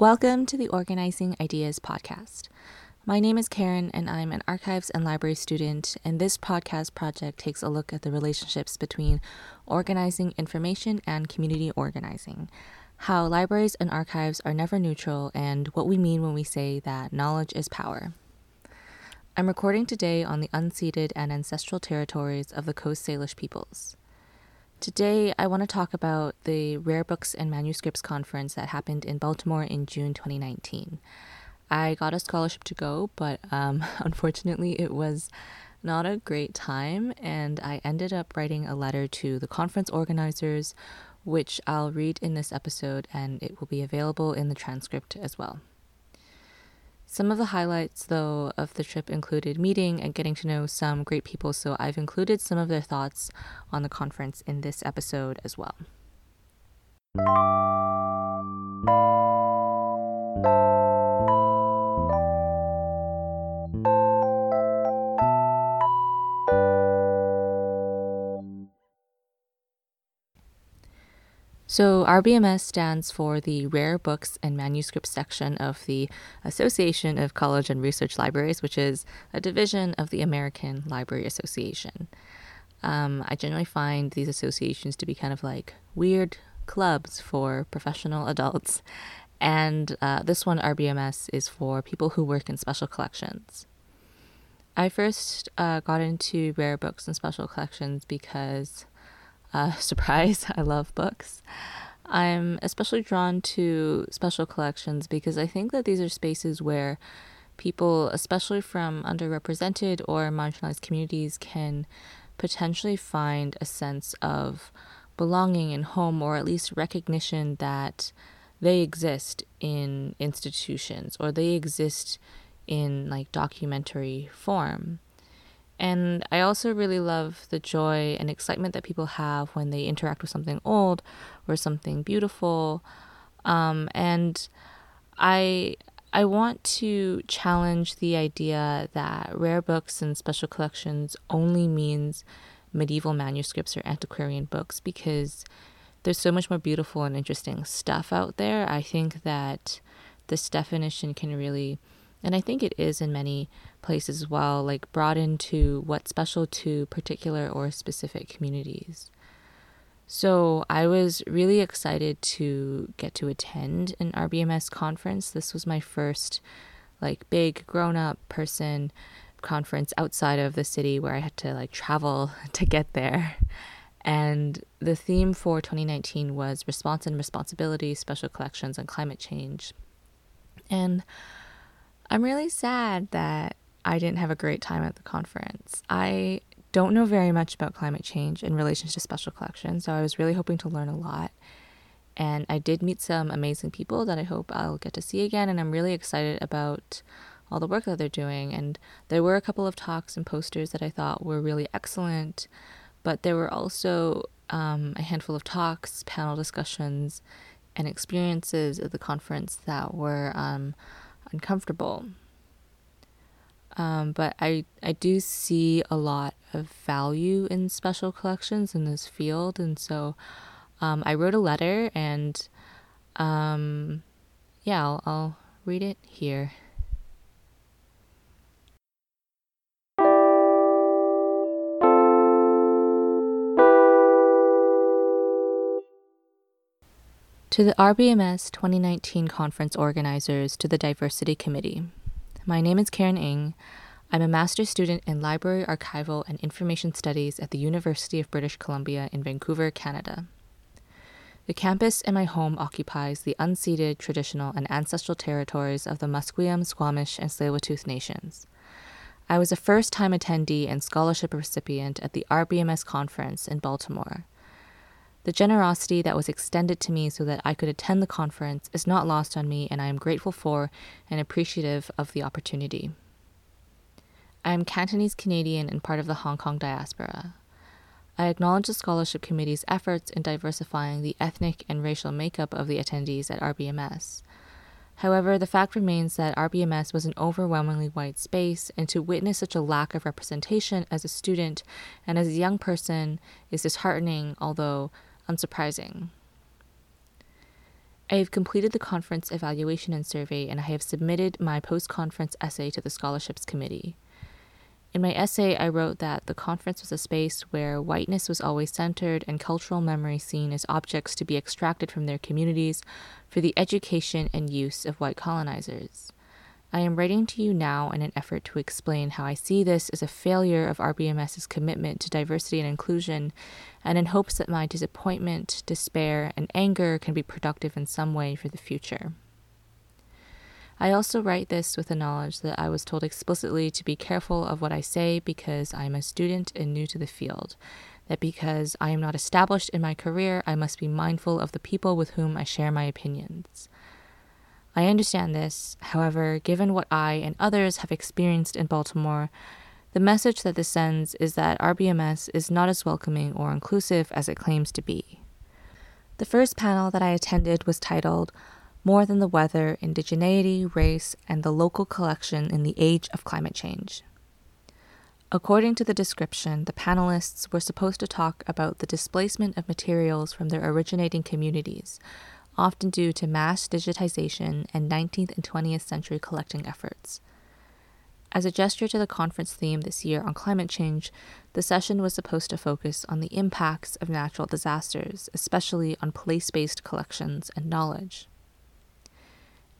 Welcome to the Organizing Ideas podcast. My name is Karen, and I'm an archives and library student, and this podcast project takes a look at the relationships between organizing information and community organizing, how libraries and archives are never neutral, and what we mean when we say that knowledge is power. I'm recording today on the unceded and ancestral territories of the Coast Salish peoples. Today, I want to talk about the Rare Books and Manuscripts Conference that happened in Baltimore in June 2019. I got a scholarship to go, but um, unfortunately, it was not a great time, and I ended up writing a letter to the conference organizers, which I'll read in this episode, and it will be available in the transcript as well. Some of the highlights, though, of the trip included meeting and getting to know some great people, so I've included some of their thoughts on the conference in this episode as well. So, RBMS stands for the Rare Books and Manuscripts section of the Association of College and Research Libraries, which is a division of the American Library Association. Um, I generally find these associations to be kind of like weird clubs for professional adults, and uh, this one, RBMS, is for people who work in special collections. I first uh, got into rare books and special collections because uh, surprise, I love books. I'm especially drawn to special collections because I think that these are spaces where people, especially from underrepresented or marginalized communities, can potentially find a sense of belonging and home, or at least recognition that they exist in institutions or they exist in like documentary form. And I also really love the joy and excitement that people have when they interact with something old or something beautiful. Um, and I I want to challenge the idea that rare books and special collections only means medieval manuscripts or antiquarian books because there's so much more beautiful and interesting stuff out there. I think that this definition can really and I think it is in many places as well, like brought into what's special to particular or specific communities. So I was really excited to get to attend an RBMS conference. This was my first like big grown up person conference outside of the city where I had to like travel to get there. And the theme for 2019 was response and responsibility, special collections, and climate change. And I'm really sad that I didn't have a great time at the conference. I don't know very much about climate change in relation to special collections, so I was really hoping to learn a lot. And I did meet some amazing people that I hope I'll get to see again, and I'm really excited about all the work that they're doing. And there were a couple of talks and posters that I thought were really excellent, but there were also um, a handful of talks, panel discussions, and experiences at the conference that were um, uncomfortable. Um, but I I do see a lot of value in special collections in this field, and so um, I wrote a letter, and um, yeah, I'll, I'll read it here. To the RBMS 2019 conference organizers, to the Diversity Committee. My name is Karen Ng. I'm a master's student in Library, Archival, and Information Studies at the University of British Columbia in Vancouver, Canada. The campus in my home occupies the unceded, traditional, and ancestral territories of the Musqueam, Squamish, and Tsleil-Waututh nations. I was a first time attendee and scholarship recipient at the RBMS conference in Baltimore. The generosity that was extended to me so that I could attend the conference is not lost on me, and I am grateful for and appreciative of the opportunity. I am Cantonese Canadian and part of the Hong Kong diaspora. I acknowledge the scholarship committee's efforts in diversifying the ethnic and racial makeup of the attendees at RBMS. However, the fact remains that RBMS was an overwhelmingly white space, and to witness such a lack of representation as a student and as a young person is disheartening, although unsurprising. I have completed the conference evaluation and survey, and I have submitted my post conference essay to the scholarships committee. In my essay, I wrote that the conference was a space where whiteness was always centered and cultural memory seen as objects to be extracted from their communities for the education and use of white colonizers. I am writing to you now in an effort to explain how I see this as a failure of RBMS's commitment to diversity and inclusion, and in hopes that my disappointment, despair, and anger can be productive in some way for the future. I also write this with the knowledge that I was told explicitly to be careful of what I say because I am a student and new to the field, that because I am not established in my career, I must be mindful of the people with whom I share my opinions. I understand this, however, given what I and others have experienced in Baltimore, the message that this sends is that RBMS is not as welcoming or inclusive as it claims to be. The first panel that I attended was titled More Than the Weather Indigeneity, Race, and the Local Collection in the Age of Climate Change. According to the description, the panelists were supposed to talk about the displacement of materials from their originating communities, often due to mass digitization and 19th and 20th century collecting efforts. As a gesture to the conference theme this year on climate change, the session was supposed to focus on the impacts of natural disasters, especially on place based collections and knowledge.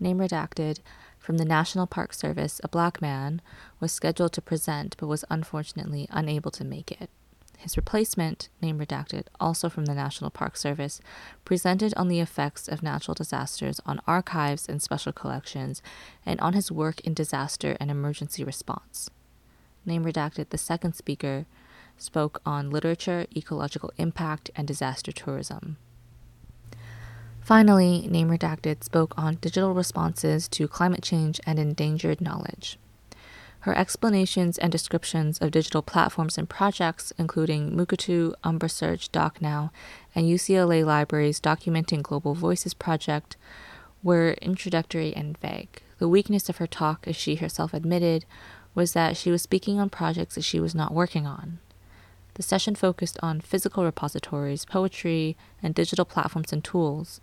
Name redacted, from the National Park Service, a black man was scheduled to present but was unfortunately unable to make it. His replacement, name redacted, also from the National Park Service, presented on the effects of natural disasters on archives and special collections, and on his work in disaster and emergency response. Name redacted, the second speaker, spoke on literature, ecological impact, and disaster tourism. Finally, Name Redacted spoke on digital responses to climate change and endangered knowledge. Her explanations and descriptions of digital platforms and projects, including Mukurtu, UmbraSearch, DocNow, and UCLA Libraries Documenting Global Voices project, were introductory and vague. The weakness of her talk, as she herself admitted, was that she was speaking on projects that she was not working on. The session focused on physical repositories, poetry, and digital platforms and tools,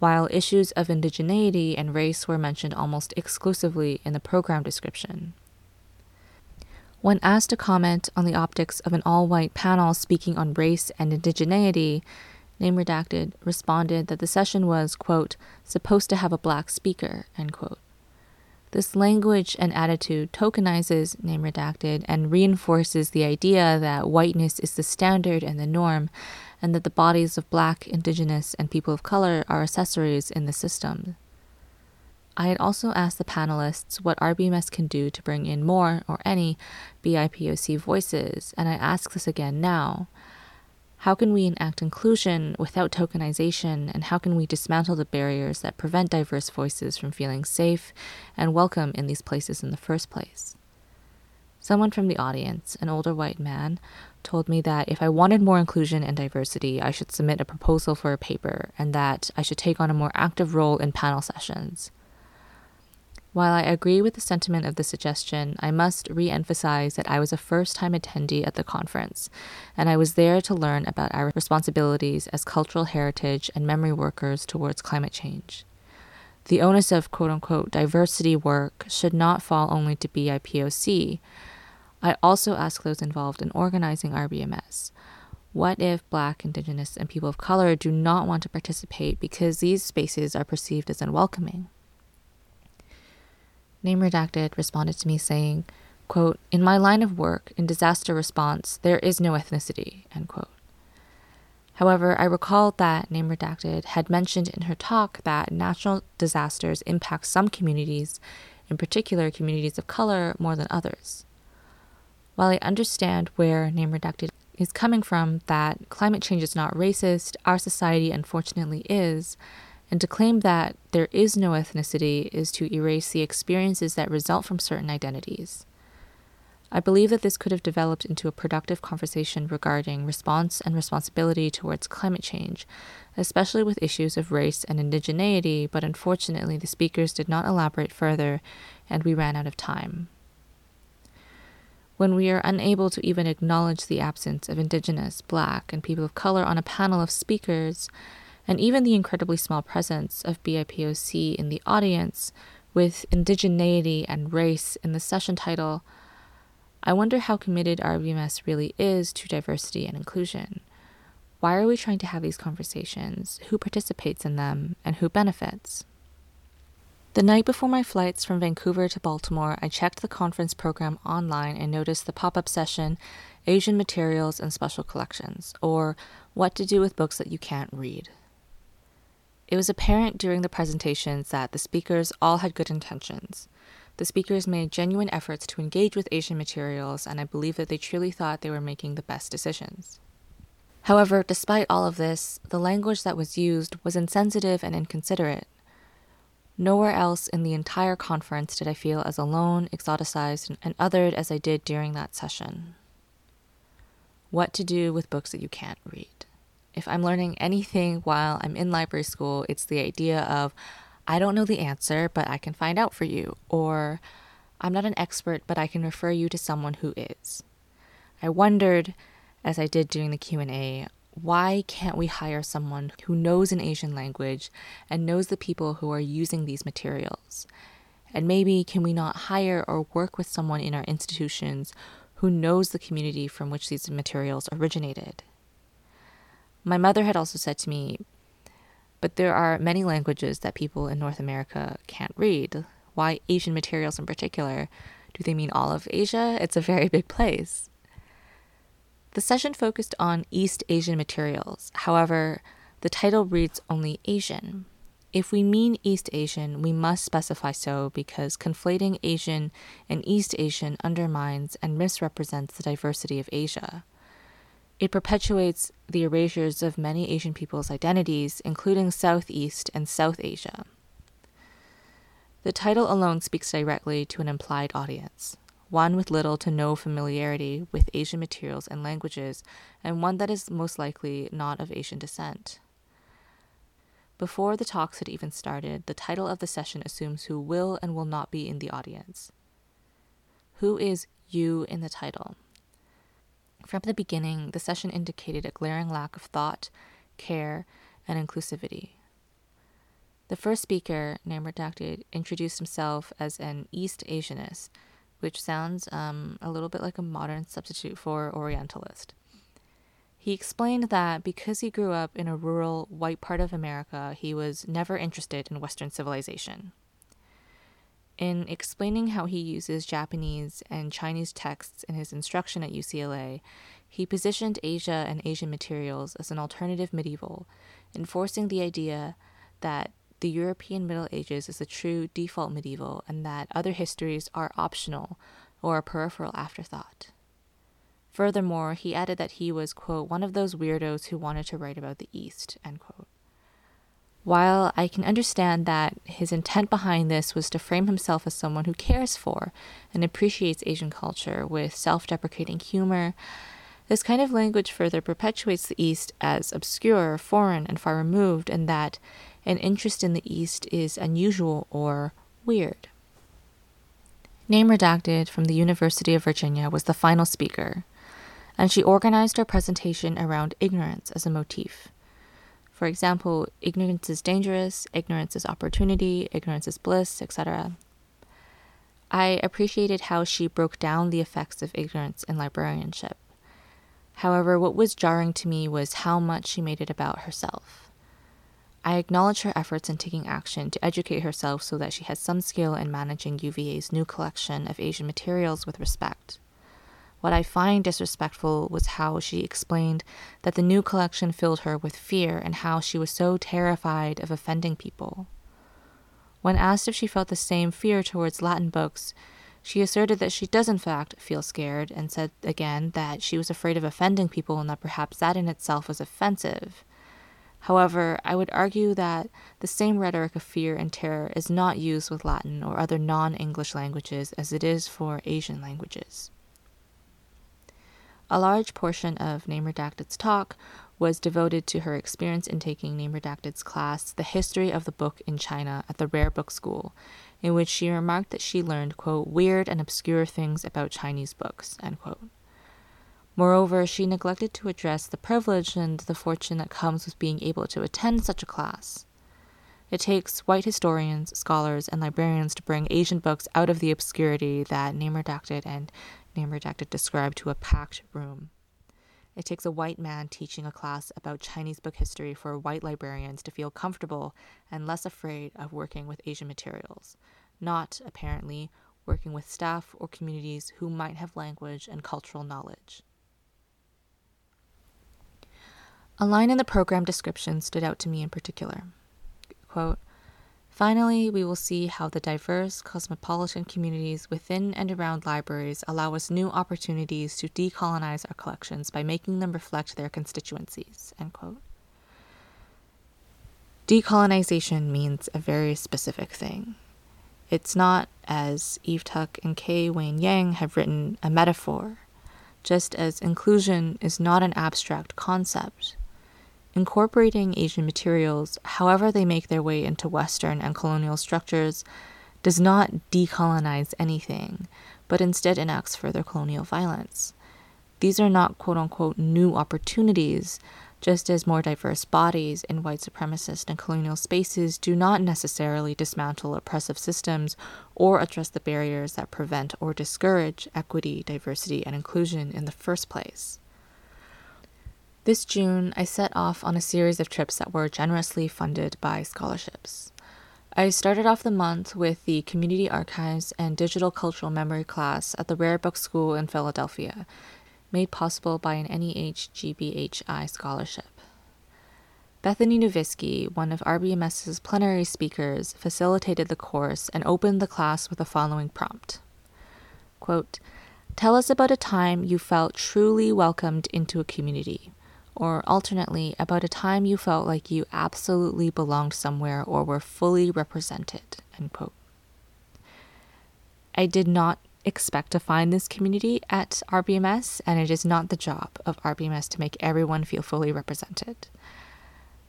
while issues of indigeneity and race were mentioned almost exclusively in the program description. When asked to comment on the optics of an all white panel speaking on race and indigeneity, Name Redacted responded that the session was, quote, supposed to have a black speaker, end quote. This language and attitude tokenizes Name Redacted and reinforces the idea that whiteness is the standard and the norm, and that the bodies of black, indigenous, and people of color are accessories in the system. I had also asked the panelists what RBMS can do to bring in more, or any, BIPOC voices, and I ask this again now. How can we enact inclusion without tokenization, and how can we dismantle the barriers that prevent diverse voices from feeling safe and welcome in these places in the first place? Someone from the audience, an older white man, told me that if I wanted more inclusion and diversity, I should submit a proposal for a paper and that I should take on a more active role in panel sessions. While I agree with the sentiment of the suggestion, I must re emphasize that I was a first time attendee at the conference, and I was there to learn about our responsibilities as cultural heritage and memory workers towards climate change. The onus of quote unquote diversity work should not fall only to BIPOC. I also ask those involved in organizing RBMS what if Black, Indigenous, and people of color do not want to participate because these spaces are perceived as unwelcoming? Name Redacted responded to me saying, quote, In my line of work, in disaster response, there is no ethnicity, end quote. However, I recalled that Name Redacted had mentioned in her talk that natural disasters impact some communities, in particular communities of color, more than others. While I understand where Name Redacted is coming from, that climate change is not racist, our society unfortunately is, and to claim that there is no ethnicity is to erase the experiences that result from certain identities. I believe that this could have developed into a productive conversation regarding response and responsibility towards climate change, especially with issues of race and indigeneity, but unfortunately the speakers did not elaborate further and we ran out of time. When we are unable to even acknowledge the absence of indigenous, black, and people of color on a panel of speakers, and even the incredibly small presence of BIPOC in the audience with indigeneity and race in the session title, I wonder how committed RBMS really is to diversity and inclusion. Why are we trying to have these conversations? Who participates in them and who benefits? The night before my flights from Vancouver to Baltimore, I checked the conference program online and noticed the pop up session Asian Materials and Special Collections, or What to Do with Books That You Can't Read. It was apparent during the presentations that the speakers all had good intentions. The speakers made genuine efforts to engage with Asian materials, and I believe that they truly thought they were making the best decisions. However, despite all of this, the language that was used was insensitive and inconsiderate. Nowhere else in the entire conference did I feel as alone, exoticized, and othered as I did during that session. What to do with books that you can't read if I'm learning anything while I'm in library school, it's the idea of I don't know the answer, but I can find out for you, or I'm not an expert, but I can refer you to someone who is. I wondered, as I did during the Q&A, why can't we hire someone who knows an Asian language and knows the people who are using these materials? And maybe can we not hire or work with someone in our institutions who knows the community from which these materials originated? My mother had also said to me, but there are many languages that people in North America can't read. Why Asian materials in particular? Do they mean all of Asia? It's a very big place. The session focused on East Asian materials. However, the title reads only Asian. If we mean East Asian, we must specify so because conflating Asian and East Asian undermines and misrepresents the diversity of Asia. It perpetuates the erasures of many Asian people's identities, including Southeast and South Asia. The title alone speaks directly to an implied audience, one with little to no familiarity with Asian materials and languages, and one that is most likely not of Asian descent. Before the talks had even started, the title of the session assumes who will and will not be in the audience. Who is you in the title? From the beginning, the session indicated a glaring lack of thought, care, and inclusivity. The first speaker, name redacted, introduced himself as an East Asianist, which sounds um, a little bit like a modern substitute for Orientalist. He explained that because he grew up in a rural, white part of America, he was never interested in Western civilization. In explaining how he uses Japanese and Chinese texts in his instruction at UCLA, he positioned Asia and Asian materials as an alternative medieval, enforcing the idea that the European Middle Ages is a true default medieval and that other histories are optional or a peripheral afterthought. Furthermore, he added that he was, quote, one of those weirdos who wanted to write about the East, end quote. While I can understand that his intent behind this was to frame himself as someone who cares for and appreciates Asian culture with self deprecating humor, this kind of language further perpetuates the East as obscure, foreign, and far removed, and that an interest in the East is unusual or weird. Name redacted from the University of Virginia was the final speaker, and she organized her presentation around ignorance as a motif. For example, ignorance is dangerous, ignorance is opportunity, ignorance is bliss, etc. I appreciated how she broke down the effects of ignorance in librarianship. However, what was jarring to me was how much she made it about herself. I acknowledge her efforts in taking action to educate herself so that she has some skill in managing UVA's new collection of Asian materials with respect. What I find disrespectful was how she explained that the new collection filled her with fear and how she was so terrified of offending people. When asked if she felt the same fear towards Latin books, she asserted that she does in fact feel scared and said again that she was afraid of offending people and that perhaps that in itself was offensive. However, I would argue that the same rhetoric of fear and terror is not used with Latin or other non English languages as it is for Asian languages. A large portion of Name Redacted's talk was devoted to her experience in taking Name Redacted's class, The History of the Book in China, at the Rare Book School, in which she remarked that she learned, quote, weird and obscure things about Chinese books, end quote. Moreover, she neglected to address the privilege and the fortune that comes with being able to attend such a class. It takes white historians, scholars, and librarians to bring Asian books out of the obscurity that Name Redacted and Name Redacted described to a packed room. It takes a white man teaching a class about Chinese book history for white librarians to feel comfortable and less afraid of working with Asian materials, not, apparently, working with staff or communities who might have language and cultural knowledge. A line in the program description stood out to me in particular. Quote, Finally, we will see how the diverse cosmopolitan communities within and around libraries allow us new opportunities to decolonize our collections by making them reflect their constituencies. Decolonization means a very specific thing. It's not, as Eve Tuck and K. Wayne Yang have written, a metaphor, just as inclusion is not an abstract concept. Incorporating Asian materials, however they make their way into Western and colonial structures, does not decolonize anything, but instead enacts further colonial violence. These are not quote unquote new opportunities, just as more diverse bodies in white supremacist and colonial spaces do not necessarily dismantle oppressive systems or address the barriers that prevent or discourage equity, diversity, and inclusion in the first place. This June, I set off on a series of trips that were generously funded by scholarships. I started off the month with the Community Archives and Digital Cultural Memory class at the Rare Book School in Philadelphia, made possible by an NEH GBHI scholarship. Bethany Nowviskie, one of RBMS's plenary speakers, facilitated the course and opened the class with the following prompt Quote, Tell us about a time you felt truly welcomed into a community or alternately, about a time you felt like you absolutely belonged somewhere or were fully represented. End quote. I did not expect to find this community at RBMS, and it is not the job of RBMS to make everyone feel fully represented.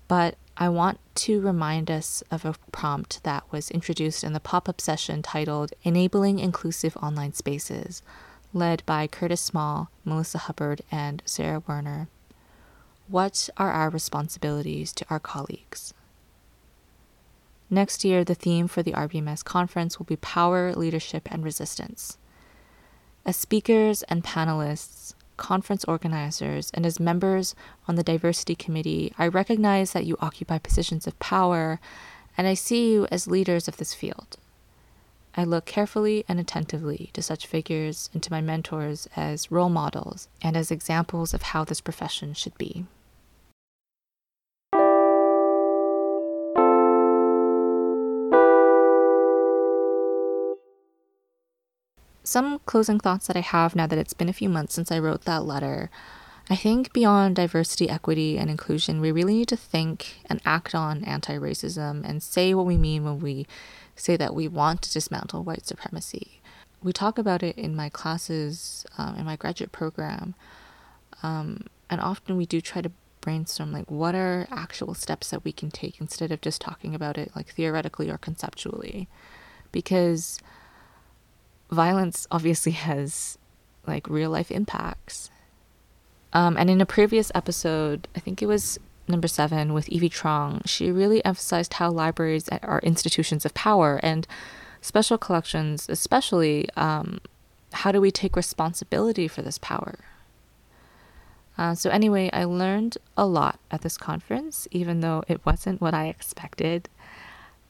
But I want to remind us of a prompt that was introduced in the pop up session titled Enabling Inclusive Online Spaces, led by Curtis Small, Melissa Hubbard, and Sarah Werner. What are our responsibilities to our colleagues? Next year, the theme for the RBMS conference will be Power, Leadership, and Resistance. As speakers and panelists, conference organizers, and as members on the diversity committee, I recognize that you occupy positions of power, and I see you as leaders of this field. I look carefully and attentively to such figures and to my mentors as role models and as examples of how this profession should be. Some closing thoughts that I have now that it's been a few months since I wrote that letter. I think beyond diversity, equity, and inclusion, we really need to think and act on anti racism and say what we mean when we say that we want to dismantle white supremacy. We talk about it in my classes, um, in my graduate program, um, and often we do try to brainstorm like what are actual steps that we can take instead of just talking about it like theoretically or conceptually. Because violence obviously has like real life impacts. Um, and in a previous episode, I think it was number seven with Evie Trong, she really emphasized how libraries are institutions of power and special collections, especially, um, how do we take responsibility for this power? Uh, so, anyway, I learned a lot at this conference, even though it wasn't what I expected.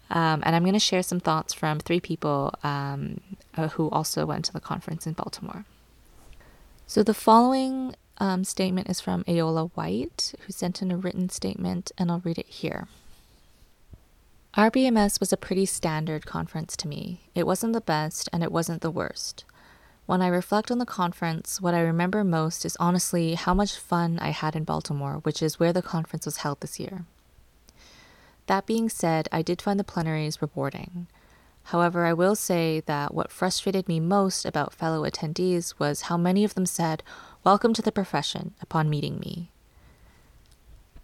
Um, and I'm going to share some thoughts from three people um, uh, who also went to the conference in Baltimore. So the following um, statement is from Ayoola White, who sent in a written statement, and I'll read it here. RBMS was a pretty standard conference to me. It wasn't the best, and it wasn't the worst. When I reflect on the conference, what I remember most is honestly how much fun I had in Baltimore, which is where the conference was held this year. That being said, I did find the plenaries rewarding. However, I will say that what frustrated me most about fellow attendees was how many of them said, Welcome to the profession, upon meeting me.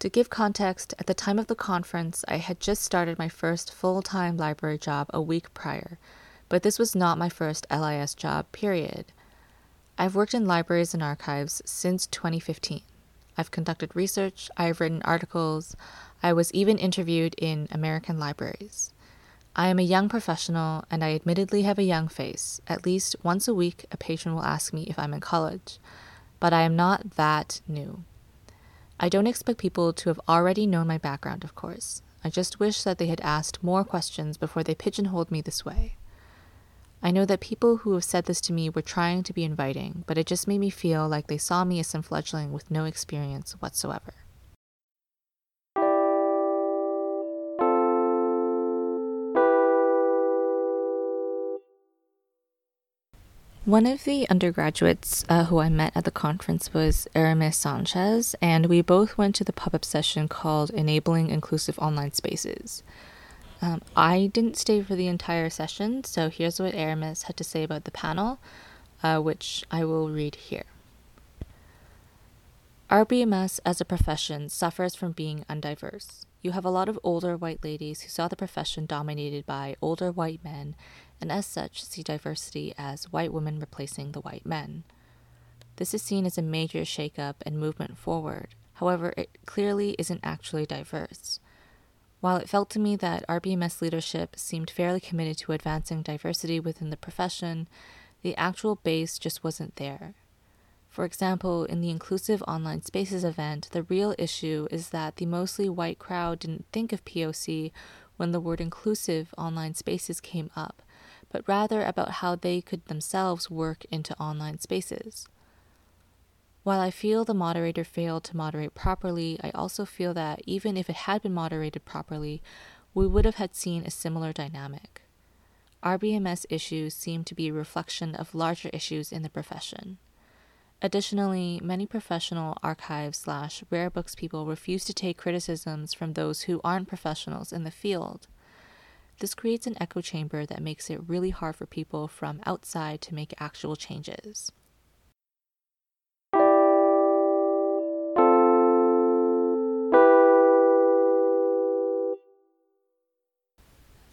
To give context, at the time of the conference, I had just started my first full time library job a week prior, but this was not my first LIS job, period. I've worked in libraries and archives since 2015. I've conducted research, I've written articles, I was even interviewed in American libraries. I am a young professional and I admittedly have a young face. At least once a week, a patron will ask me if I'm in college. But I am not that new. I don't expect people to have already known my background, of course. I just wish that they had asked more questions before they pigeonholed me this way. I know that people who have said this to me were trying to be inviting, but it just made me feel like they saw me as some fledgling with no experience whatsoever. One of the undergraduates uh, who I met at the conference was Aramis Sanchez, and we both went to the pop up session called Enabling Inclusive Online Spaces. Um, I didn't stay for the entire session, so here's what Aramis had to say about the panel, uh, which I will read here. RBMS as a profession suffers from being undiverse. You have a lot of older white ladies who saw the profession dominated by older white men and as such see diversity as white women replacing the white men. This is seen as a major shakeup and movement forward. However, it clearly isn't actually diverse. While it felt to me that RBMS leadership seemed fairly committed to advancing diversity within the profession, the actual base just wasn't there. For example, in the Inclusive Online Spaces event, the real issue is that the mostly white crowd didn't think of POC when the word inclusive online spaces came up, but rather about how they could themselves work into online spaces. While I feel the moderator failed to moderate properly, I also feel that even if it had been moderated properly, we would have had seen a similar dynamic. RBMS issues seem to be a reflection of larger issues in the profession. Additionally, many professional archive slash rare books people refuse to take criticisms from those who aren't professionals in the field. This creates an echo chamber that makes it really hard for people from outside to make actual changes.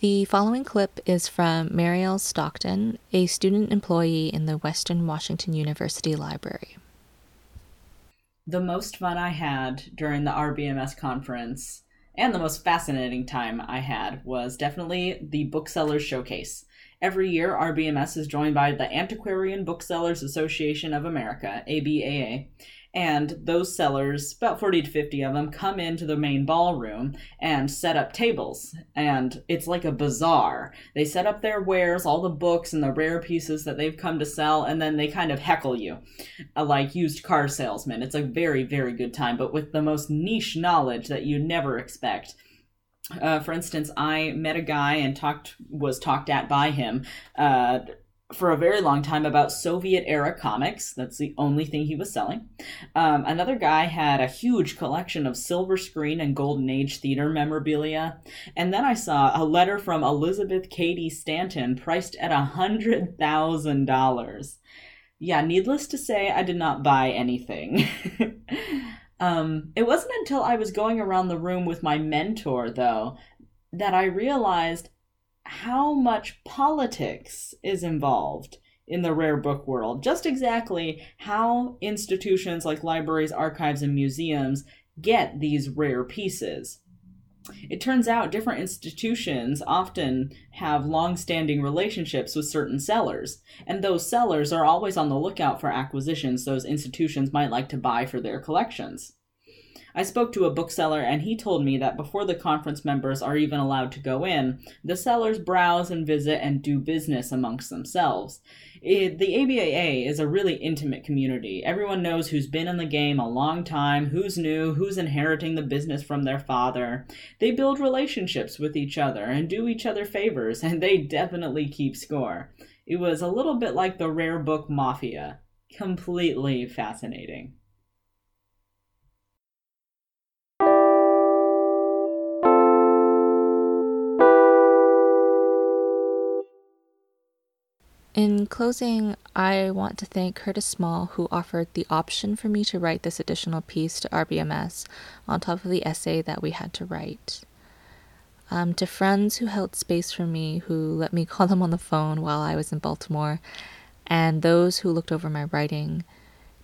The following clip is from Marielle Stockton, a student employee in the Western Washington University Library. The most fun I had during the RBMS conference and the most fascinating time I had was definitely the Booksellers Showcase. Every year, RBMS is joined by the Antiquarian Booksellers Association of America, ABAA, and those sellers, about 40 to 50 of them, come into the main ballroom and set up tables. And it's like a bazaar. They set up their wares, all the books and the rare pieces that they've come to sell, and then they kind of heckle you uh, like used car salesmen. It's a very, very good time, but with the most niche knowledge that you never expect. Uh, for instance, I met a guy and talked was talked at by him uh, for a very long time about Soviet era comics. That's the only thing he was selling. Um, another guy had a huge collection of silver screen and golden age theater memorabilia. And then I saw a letter from Elizabeth Cady Stanton priced at a hundred thousand dollars. Yeah, needless to say, I did not buy anything. um, it wasn't until I was going around the room with my mentor, though, that I realized how much politics is involved in the rare book world. Just exactly how institutions like libraries, archives, and museums get these rare pieces. It turns out different institutions often have long standing relationships with certain sellers, and those sellers are always on the lookout for acquisitions those institutions might like to buy for their collections. I spoke to a bookseller and he told me that before the conference members are even allowed to go in, the sellers browse and visit and do business amongst themselves. It, the ABAA is a really intimate community. Everyone knows who's been in the game a long time, who's new, who's inheriting the business from their father. They build relationships with each other and do each other favors, and they definitely keep score. It was a little bit like the rare book mafia. Completely fascinating. In closing, I want to thank Curtis Small, who offered the option for me to write this additional piece to RBMS on top of the essay that we had to write. Um, to friends who held space for me, who let me call them on the phone while I was in Baltimore, and those who looked over my writing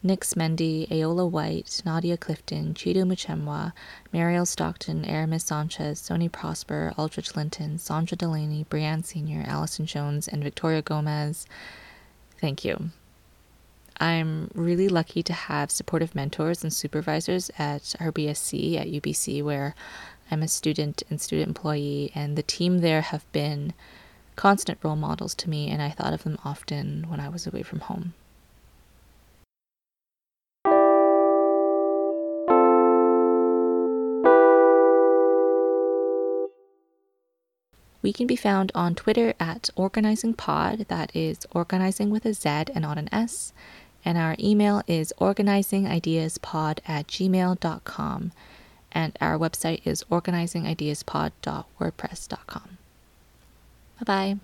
Nix Mendy, Ayoola White, Nadia Clifton, Chido Muchemwa, Mariel Stockton, Aramis Sanchez, Sony Prosper, Aldrich Linton, Sandra Delaney, Brianne Sr., Allison Jones, and Victoria Gomez. Thank you. I'm really lucky to have supportive mentors and supervisors at RBSC at UBC, where I'm a student and student employee, and the team there have been constant role models to me, and I thought of them often when I was away from home. We can be found on Twitter at organizingpod, that is organizing with a Z and not an S, and our email is organizingideaspod at gmail.com, and our website is organizingideaspod.wordpress.com. Bye bye.